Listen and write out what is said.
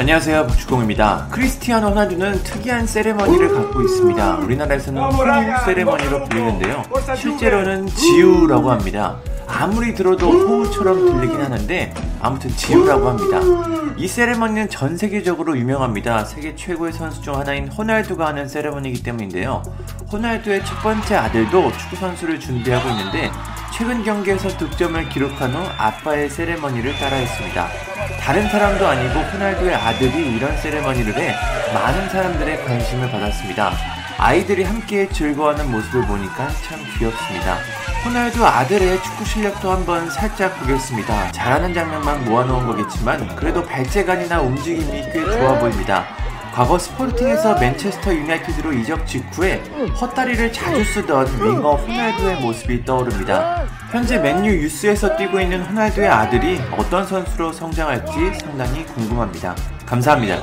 안녕하세요 박주공입니다. 크리스티아노 호날두는 특이한 세레머니를 갖고 있습니다. 우리나라에서는 호우 세레머니로 불리는데요. 실제로는 지우라고 합니다. 아무리 들어도 호우처럼 들리긴 하는데 아무튼 지우라고 합니다. 이 세레머니는 전 세계적으로 유명합니다. 세계 최고의 선수 중 하나인 호날두가 하는 세레머니이기 때문인데요. 호날두의 첫 번째 아들도 축구 선수를 준비하고 있는데 최근 경기에서 득점을 기록한 후 아빠의 세레머니를 따라했습니다. 다른 사람도 아니고 호날두의 아들이 이런 세레머니를 해 많은 사람들의 관심을 받았습니다. 아이들이 함께 즐거워하는 모습을 보니까 참 귀엽습니다. 호날두 아들의 축구 실력도 한번 살짝 보겠습니다. 잘하는 장면만 모아놓은 거겠지만 그래도 발재간이나 움직임이 꽤 좋아 보입니다. 과거 스포르팅에서 맨체스터 유나이티드로 이적 직후에 헛다리를 자주 쓰던 윙어 호날두의 모습이 떠오릅니다. 현재 맨유 유스에서 뛰고 있는 호날두의 아들이 어떤 선수로 성장할지 상당히 궁금합니다. 감사합니다.